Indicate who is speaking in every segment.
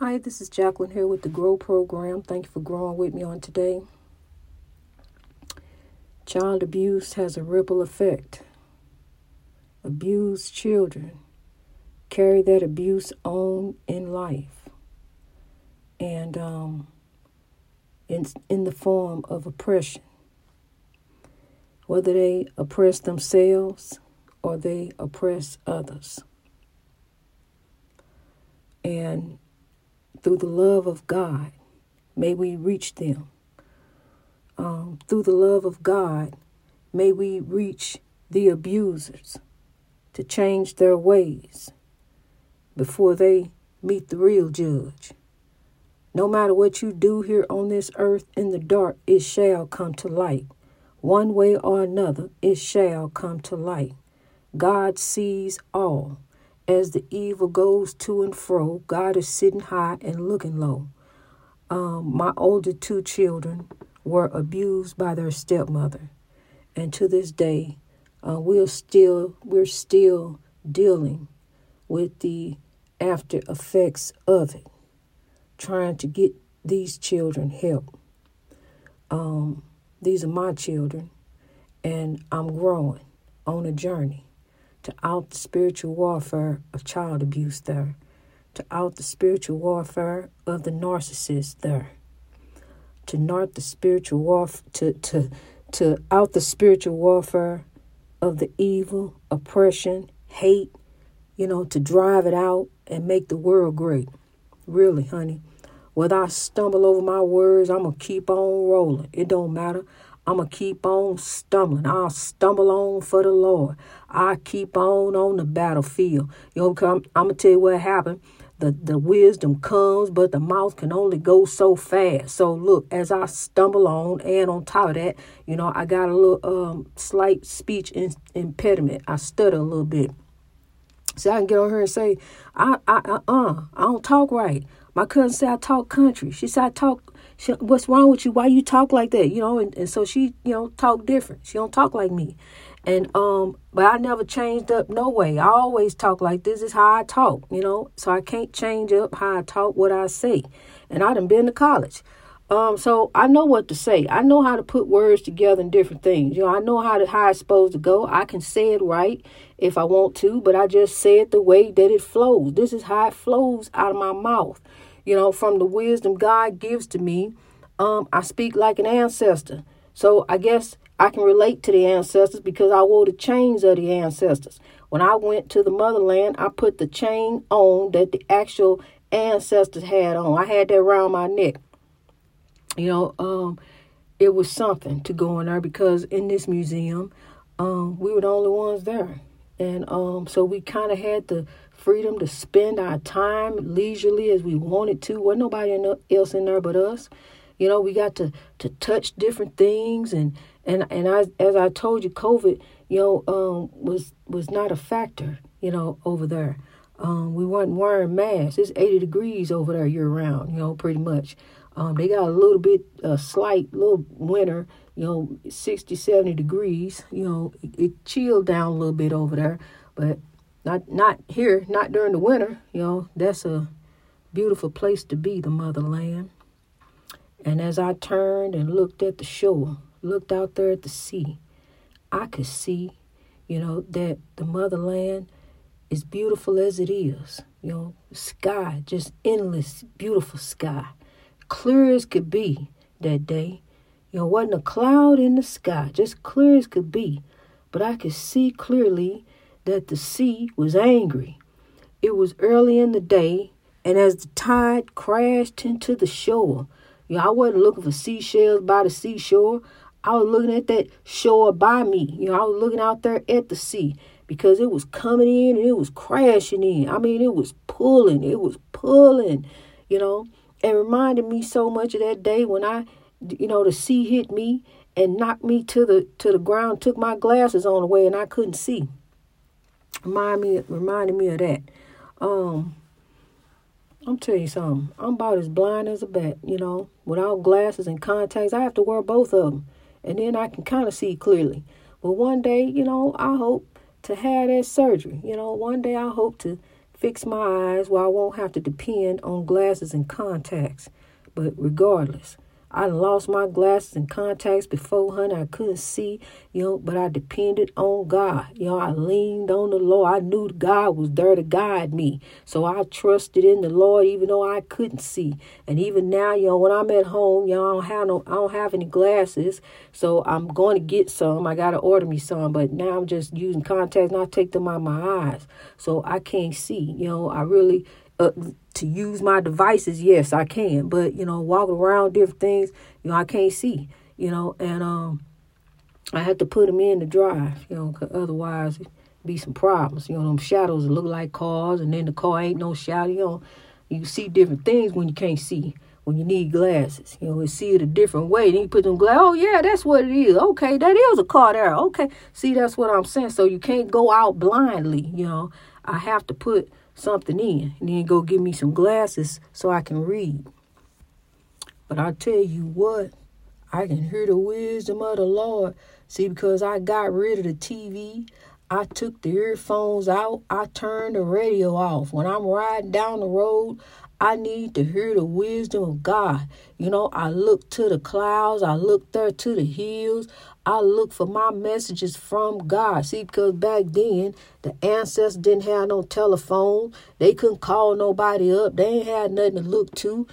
Speaker 1: Hi, this is Jacqueline here with the Grow Program. Thank you for growing with me on today. Child abuse has a ripple effect. Abused children carry that abuse on in life and um, in, in the form of oppression. Whether they oppress themselves or they oppress others. And through the love of God, may we reach them. Um, through the love of God, may we reach the abusers to change their ways before they meet the real judge. No matter what you do here on this earth in the dark, it shall come to light. One way or another, it shall come to light. God sees all. As the evil goes to and fro, God is sitting high and looking low. Um, my older two children were abused by their stepmother, and to this day, uh, we're still we're still dealing with the after effects of it, trying to get these children help. Um, these are my children, and I'm growing on a journey to out the spiritual warfare of child abuse there, to out the spiritual warfare of the narcissist there, to not the spiritual warfare to to to out the spiritual warfare of the evil, oppression, hate, you know, to drive it out and make the world great. Really, honey. Whether I stumble over my words, I'm gonna keep on rolling. It don't matter. I'm going to keep on stumbling. I'll stumble on for the Lord. I keep on on the battlefield. You know, I'm, I'm to tell you what happened. The, the wisdom comes, but the mouth can only go so fast. So look, as I stumble on, and on top of that, you know, I got a little um, slight speech in, impediment. I stutter a little bit. So I can get on her and say, I, I, uh, uh, I don't talk right. My cousin said I talk country. She said I talk she, what's wrong with you? Why you talk like that? You know, and, and so she, you know, talk different. She don't talk like me. And um, but I never changed up no way. I always talk like this is how I talk, you know. So I can't change up how I talk, what I say. And I done been to college. Um, so I know what to say. I know how to put words together and different things. You know, I know how to how it's supposed to go. I can say it right if I want to, but I just say it the way that it flows. This is how it flows out of my mouth you know, from the wisdom God gives to me, um, I speak like an ancestor. So I guess I can relate to the ancestors because I wore the chains of the ancestors. When I went to the motherland, I put the chain on that the actual ancestors had on. I had that around my neck. You know, um, it was something to go in there because in this museum, um, we were the only ones there. And um, so we kind of had the freedom to spend our time leisurely as we wanted to. Wasn't nobody else in there but us. You know, we got to to touch different things, and and and I, as I told you, COVID, you know, um, was was not a factor. You know, over there, um, we weren't wearing masks. It's eighty degrees over there year round. You know, pretty much. Um, they got a little bit, a slight little winter, you know, 60, 70 degrees. You know, it, it chilled down a little bit over there, but not not here, not during the winter. You know, that's a beautiful place to be, the motherland. And as I turned and looked at the shore, looked out there at the sea, I could see, you know, that the motherland is beautiful as it is. You know, sky, just endless, beautiful sky. Clear as could be that day. You know, wasn't a cloud in the sky, just clear as could be. But I could see clearly that the sea was angry. It was early in the day, and as the tide crashed into the shore, you know, I wasn't looking for seashells by the seashore. I was looking at that shore by me. You know, I was looking out there at the sea because it was coming in and it was crashing in. I mean, it was pulling, it was pulling, you know, and reminded me so much of that day when I, you know, the sea hit me and knocked me to the to the ground, took my glasses on away, and I couldn't see. Remind me, reminded me of that. Um, I'm telling you something. I'm about as blind as a bat, you know, without glasses and contacts. I have to wear both of them, and then I can kind of see clearly. But one day, you know, I hope to have that surgery. You know, one day I hope to fix my eyes where I won't have to depend on glasses and contacts. But regardless, I lost my glasses and contacts before, honey. I couldn't see, you know, but I depended on God. You know, I leaned on the Lord. I knew God was there to guide me. So I trusted in the Lord even though I couldn't see. And even now, you know, when I'm at home, you know, I don't have no I don't have any glasses. So I'm going to get some. I gotta order me some, but now I'm just using contacts and I take them out my eyes. So I can't see. You know, I really uh, to use my devices, yes, I can. But you know, walking around different things, you know, I can't see. You know, and um, I had to put them in the drive. You know, cause otherwise be some problems. You know, them shadows look like cars, and then the car ain't no shadow. You know, you see different things when you can't see. When you need glasses, you know, you see it a different way. Then you put them glasses. Oh yeah, that's what it is. Okay, that is a car there. Okay, see, that's what I'm saying. So you can't go out blindly. You know, I have to put something in and then go get me some glasses so I can read. But I tell you what, I can hear the wisdom of the Lord. See, because I got rid of the TV, I took the earphones out, I turned the radio off. When I'm riding down the road, I need to hear the wisdom of God. You know, I look to the clouds, I look there to the hills, I look for my messages from God. See, because back then, the ancestors didn't have no telephone. They couldn't call nobody up. They ain't had nothing to look to.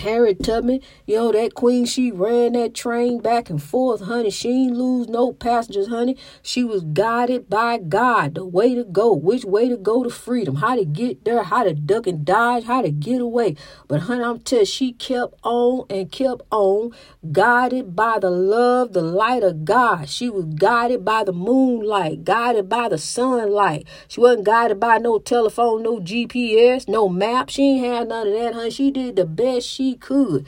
Speaker 1: Harriet Tubman, know, that queen, she ran that train back and forth, honey. She ain't lose no passengers, honey. She was guided by God, the way to go, which way to go to freedom, how to get there, how to duck and dodge, how to get away. But, honey, I'm telling you, she kept on and kept on, guided by the love, the light of God. She was guided by the moonlight, guided by the sunlight. She wasn't guided by no telephone, no GPS, no map. She ain't had none of that, honey. She did the best she could,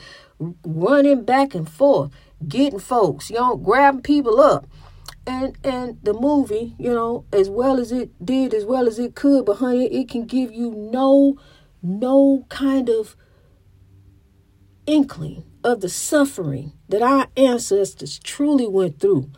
Speaker 1: running back and forth, getting folks, you know, grabbing people up. And and the movie, you know, as well as it did, as well as it could, but honey, it can give you no no kind of inkling of the suffering that our ancestors truly went through.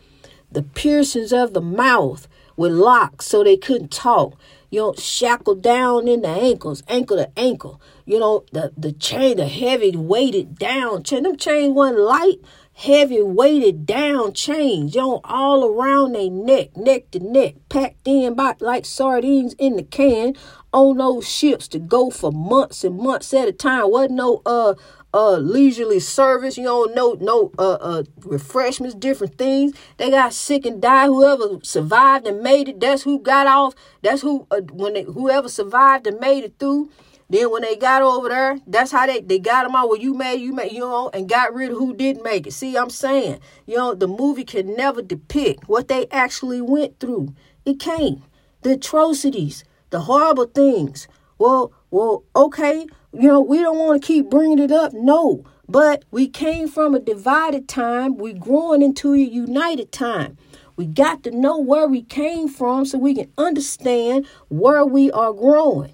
Speaker 1: The piercings of the mouth with locks so they couldn't talk you know, shackled down in the ankles, ankle to ankle. You know, the, the chain, the heavy weighted down chain. Them chains wasn't light, heavy weighted down chains, you know, all around their neck, neck to neck, packed in by like sardines in the can on those ships to go for months and months at a time. Wasn't no uh uh leisurely service, you know, no no uh uh refreshments, different things. They got sick and died. Whoever survived and made it, that's who got off. That's who uh, when they, whoever survived and made it through. Then when they got over there, that's how they, they got them out. Well, you made, you made, you know, and got rid of who didn't make it. See, I'm saying, you know, the movie can never depict what they actually went through. It can't. The atrocities, the horrible things. Well, well, okay, you know, we don't want to keep bringing it up. No, but we came from a divided time. We're growing into a united time. We got to know where we came from so we can understand where we are growing.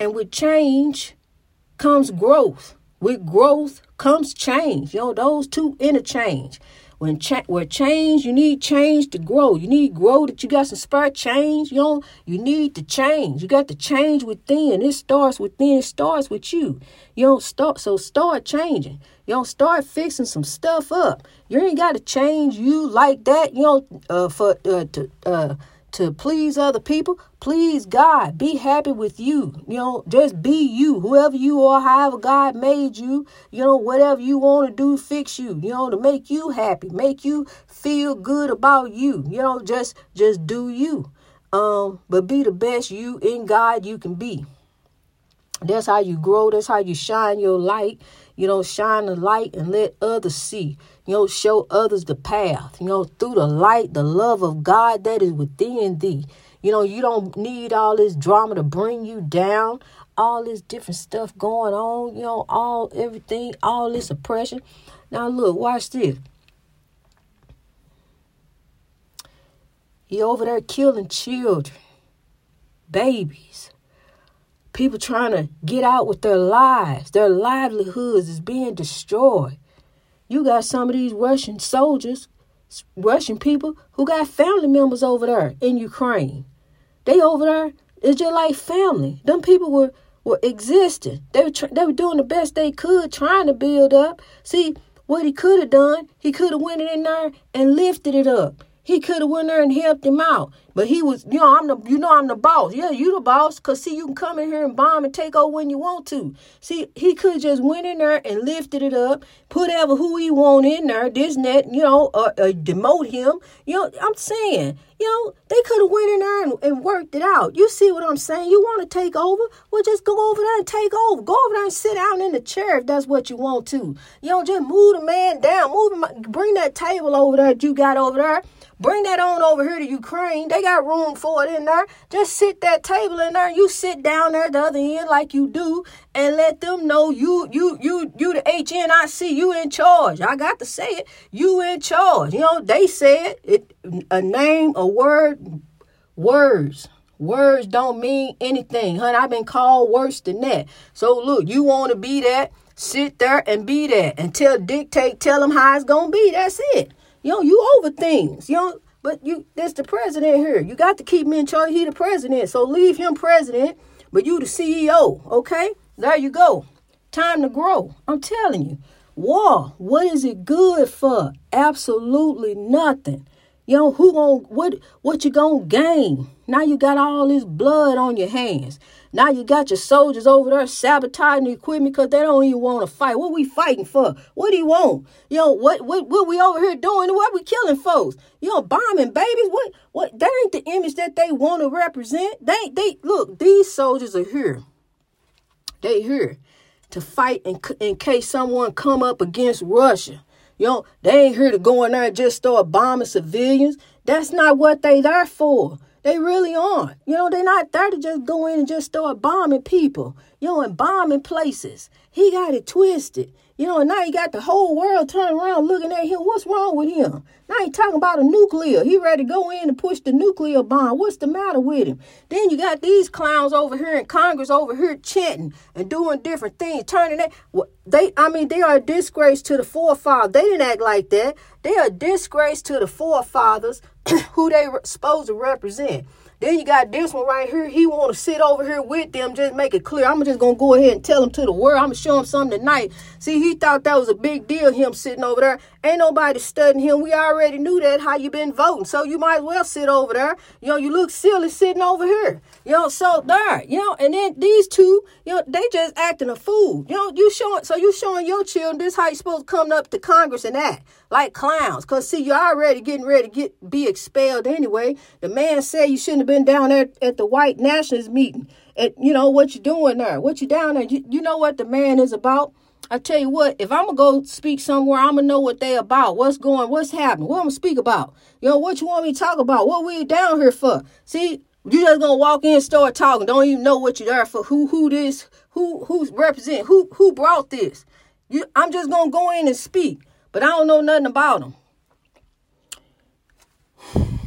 Speaker 1: And with change comes growth. With growth comes change. You know, those two interchange. When cha- where change, you need change to grow. You need grow that you got some spark change. You know, you need to change. You got to change within. It starts within. It starts with you. You don't start. So start changing. You don't start fixing some stuff up. You ain't got to change you like that. You know, uh, for uh, to uh to please other people. Please God. Be happy with you. You know, just be you. Whoever you are, however God made you, you know, whatever you want to do, fix you, you know, to make you happy, make you feel good about you. You know, just just do you. Um, but be the best you in God you can be. That's how you grow. That's how you shine your light. You know, shine the light and let others see. You know, show others the path. You know, through the light, the love of God that is within thee. You know, you don't need all this drama to bring you down, all this different stuff going on, you know, all everything, all this oppression. Now, look, watch this. He over there killing children, babies People trying to get out with their lives. Their livelihoods is being destroyed. You got some of these Russian soldiers, Russian people who got family members over there in Ukraine. they over there. It's just like family. Them people were were existing. They were tr- they were doing the best they could, trying to build up. See what he could have done. He could have went in there and lifted it up. He could have went there and helped him out. But he was, you know, I'm the, you know, I'm the boss. Yeah, you the boss. Cause see, you can come in here and bomb and take over when you want to. See, he could just went in there and lifted it up, put ever who he want in there, this and that, you know, uh, uh, demote him. You know, I'm saying, you know, they could have went in there and, and worked it out. You see what I'm saying? You want to take over? Well, just go over there and take over. Go over there and sit down in the chair if that's what you want to. You know, just move the man down, move him, bring that table over there that you got over there Bring that on over here to Ukraine. They got room for it in there. Just sit that table in there. You sit down there the other end like you do and let them know you you you you the HNIC, you in charge. I got to say it. You in charge. You know, they said it a name, a word, words. Words don't mean anything, honey. I've been called worse than that. So look, you want to be that, sit there and be that and tell dictate, tell them how it's gonna be. That's it. You know, you over things. You know, but you there's the president here. You got to keep me in charge. He the president. So leave him president, but you the CEO. Okay? There you go. Time to grow. I'm telling you. War, what is it good for? Absolutely nothing. You know, who going what what you gonna gain? Now you got all this blood on your hands. Now you got your soldiers over there sabotaging the equipment because they don't even want to fight. What we fighting for? What do you want? You know, what what what we over here doing? What we killing folks? You know, bombing babies? What what that ain't the image that they want to represent. They they look, these soldiers are here. They here to fight in, in case someone come up against Russia. You know, they ain't here to go in there and just start bombing civilians. That's not what they there for. They really aren't. You know, they're not there to just go in and just start bombing people, you know, and bombing places. He got it twisted. You know, and now he got the whole world turning around looking at him. What's wrong with him? Now he talking about a nuclear. He ready to go in and push the nuclear bomb. What's the matter with him? Then you got these clowns over here in Congress over here chanting and doing different things, turning that. They, I mean, they are a disgrace to the forefathers. They didn't act like that. They are a disgrace to the forefathers who they were supposed to represent. Then you got this one right here. He want to sit over here with them, just make it clear. I'm just gonna go ahead and tell him to the world. I'm gonna show him something tonight. See, he thought that was a big deal. Him sitting over there. Ain't nobody studying him. We already knew that how you been voting, so you might as well sit over there. You know, you look silly sitting over here. You know, so there. You know, and then these two, you know, they just acting a fool. You know, you showing so you showing your children this how you supposed to come up to Congress and act like clowns. Cause see, you're already getting ready to get be expelled anyway. The man said you shouldn't have been down there at the white nationalist meeting. And you know what you're doing there? What you down there? You, you know what the man is about? I tell you what, if I'm gonna go speak somewhere, I'm gonna know what they about, what's going, what's happening, what I'm gonna speak about. You know, what you want me to talk about, what we down here for. See, you just gonna walk in, start talking, don't even know what you're there for, who who this, who who's represent, who who brought this. You I'm just gonna go in and speak but I don't know nothing about them.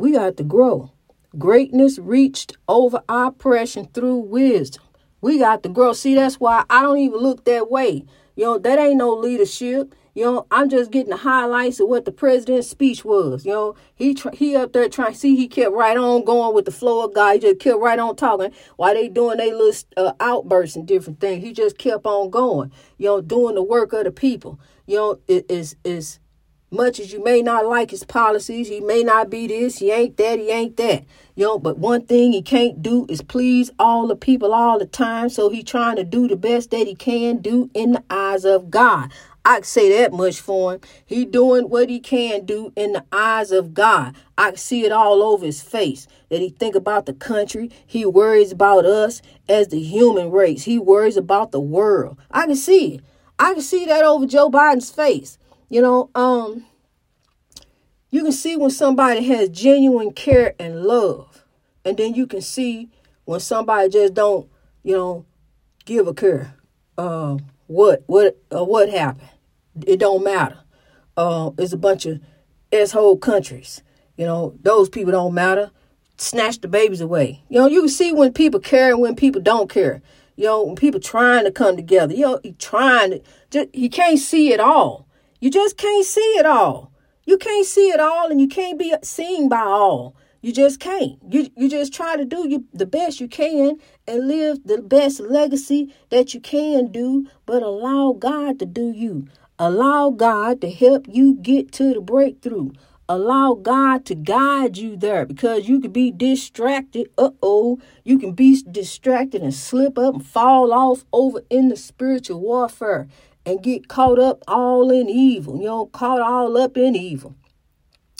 Speaker 1: We got to grow. Greatness reached over oppression through wisdom. We got the grow. See, that's why I don't even look that way. You know, that ain't no leadership. You know, I'm just getting the highlights of what the president's speech was. You know, he tr- he up there trying. See, he kept right on going with the flow of God. He just kept right on talking while they doing their little uh, outbursts and different things. He just kept on going. You know, doing the work of the people. You know, it is is much as you may not like his policies, he may not be this, he ain't that, he ain't that. You know, but one thing he can't do is please all the people all the time. So he trying to do the best that he can do in the eyes of God. I can say that much for him. He doing what he can do in the eyes of God. I can see it all over his face. That he think about the country. He worries about us as the human race. He worries about the world. I can see it. I can see that over Joe Biden's face. You know, um, you can see when somebody has genuine care and love. And then you can see when somebody just don't, you know, give a care. Uh, what what uh, what happened? It don't matter. Uh, it's a bunch of asshole countries. You know, those people don't matter. Snatch the babies away. You know, you can see when people care and when people don't care. You know, when people trying to come together. You know, he trying to. Just, he can't see it all. You just can't see it all. You can't see it all and you can't be seen by all. You just can't. You you just try to do you the best you can and live the best legacy that you can do, but allow God to do you. Allow God to help you get to the breakthrough. Allow God to guide you there because you can be distracted. Uh oh. You can be distracted and slip up and fall off over in the spiritual warfare and get caught up all in evil. You know, caught all up in evil.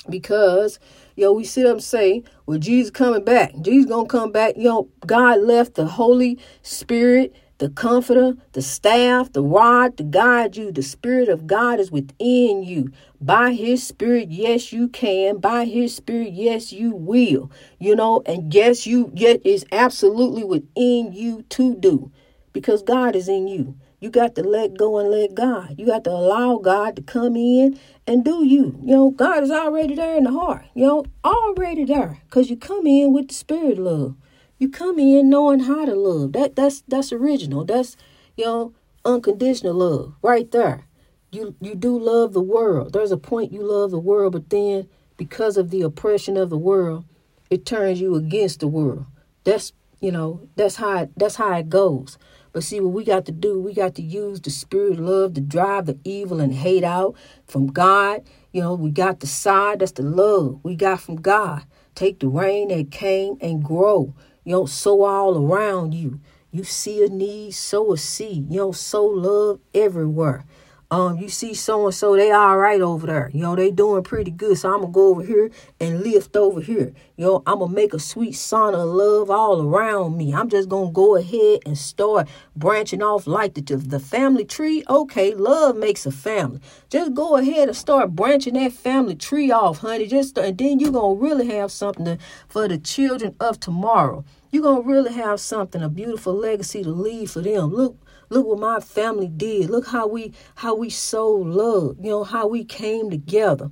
Speaker 1: Because, you know, we sit up and say, well, Jesus coming back. Jesus gonna come back. You know, God left the Holy Spirit the comforter, the staff, the rod to guide you. The Spirit of God is within you. By His Spirit, yes, you can. By His Spirit, yes, you will. You know, and yes, you yet is absolutely within you to do because God is in you. You got to let go and let God. You got to allow God to come in and do you. You know, God is already there in the heart. You know, already there because you come in with the Spirit love. You come in knowing how to love. That that's that's original. That's you know unconditional love right there. You you do love the world. There's a point you love the world, but then because of the oppression of the world, it turns you against the world. That's you know that's how it, that's how it goes. But see what we got to do, we got to use the spirit of love to drive the evil and hate out from God. You know, we got the side, that's the love we got from God. Take the rain that came and grow. You don't sow all around you. You see a need, sow a seed. You don't sow love everywhere. Um, you see so and so, they all right over there. You know, they doing pretty good. So I'm gonna go over here and lift over here. You know, I'm gonna make a sweet son of love all around me. I'm just gonna go ahead and start branching off like the the family tree. Okay, love makes a family. Just go ahead and start branching that family tree off, honey. Just and then you're gonna really have something to, for the children of tomorrow you're gonna really have something, a beautiful legacy to leave for them. Look, look what my family did. Look how we how we sold love, you know, how we came together.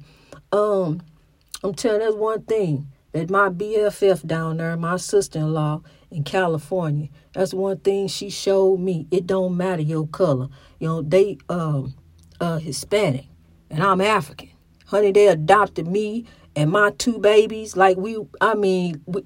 Speaker 1: Um, I'm telling that's one thing that my BFF down there, my sister-in-law in California, that's one thing she showed me. It don't matter your color. You know, they um uh Hispanic and I'm African. Honey, they adopted me and my two babies like we I mean, we,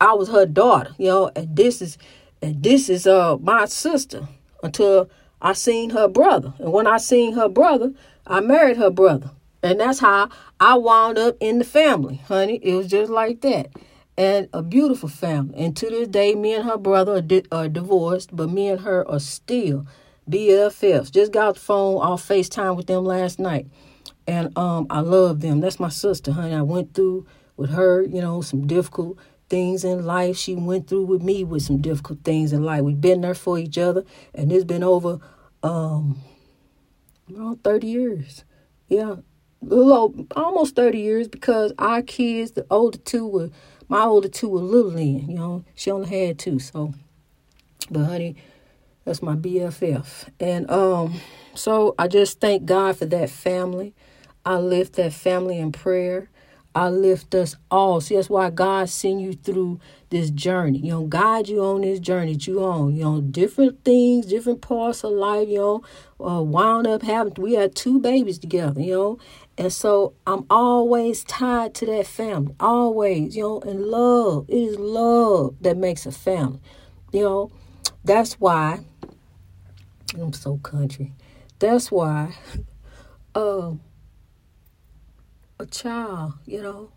Speaker 1: I was her daughter, you know, and this is and this is uh my sister until I seen her brother. And when I seen her brother, I married her brother. And that's how I wound up in the family, honey. It was just like that. And a beautiful family. And to this day, me and her brother are, di- are divorced, but me and her are still BFFs. Just got the phone off FaceTime with them last night. And um, I love them. That's my sister, honey. I went through with her, you know, some difficult things in life. She went through with me with some difficult things in life. We've been there for each other, and it's been over um around 30 years. Yeah, little almost 30 years because our kids, the older two were my older two were little in, you know. She only had two, so but honey, that's my BFF. And um so I just thank God for that family. I lift that family in prayer. I lift us all. See, that's why God sent you through this journey. You know, guide you on this journey that you on. You know, different things, different parts of life. You know, uh, wound up having. We had two babies together. You know, and so I'm always tied to that family. Always. You know, and love. It is love that makes a family. You know, that's why. I'm so country. That's why. Um. Uh, a child, you know,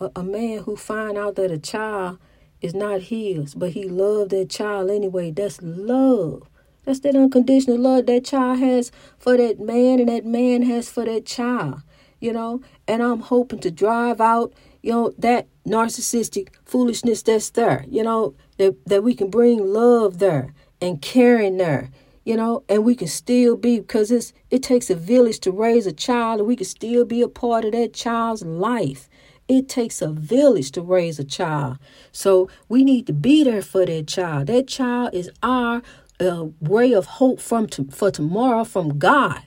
Speaker 1: a, a man who find out that a child is not his, but he loved that child anyway. That's love. That's that unconditional love that child has for that man and that man has for that child, you know. And I'm hoping to drive out, you know, that narcissistic foolishness that's there, you know, that, that we can bring love there and caring there you know, and we can still be because it's it takes a village to raise a child, and we can still be a part of that child's life. It takes a village to raise a child. So we need to be there for that child. That child is our uh, ray of hope from to, for tomorrow from God.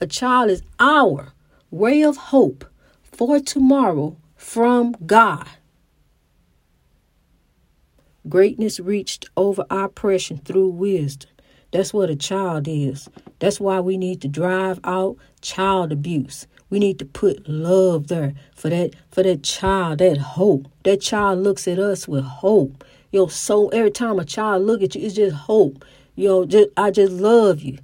Speaker 1: A child is our ray of hope for tomorrow from God. Greatness reached over oppression through wisdom. That's what a child is. That's why we need to drive out child abuse. We need to put love there for that for that child, that hope. That child looks at us with hope. Yo, so every time a child look at you, it's just hope. Yo, just I just love you.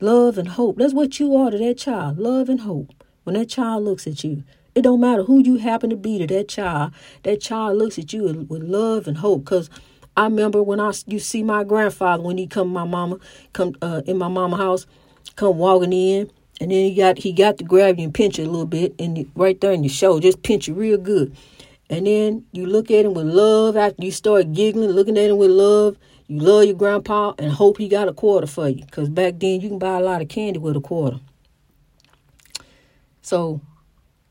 Speaker 1: Love and hope. That's what you are to that child. Love and hope. When that child looks at you, it don't matter who you happen to be to that child. That child looks at you with, love and hope. Cause I remember when I you see my grandfather when he come my mama come uh, in my mama house, come walking in, and then he got he got to grab you and pinch you a little bit, and right there in your shoulder, just pinch you real good. And then you look at him with love after you start giggling, looking at him with love. You love your grandpa and hope he got a quarter for you. Because back then you can buy a lot of candy with a quarter. So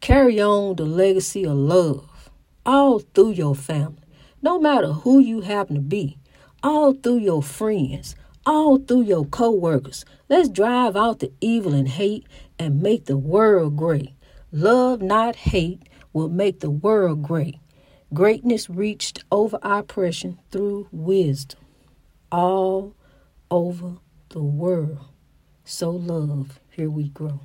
Speaker 1: carry on the legacy of love all through your family. No matter who you happen to be, all through your friends, all through your co-workers. Let's drive out the evil and hate and make the world great. Love, not hate, will make the world great. Greatness reached over oppression through wisdom all over the world. So love, here we grow.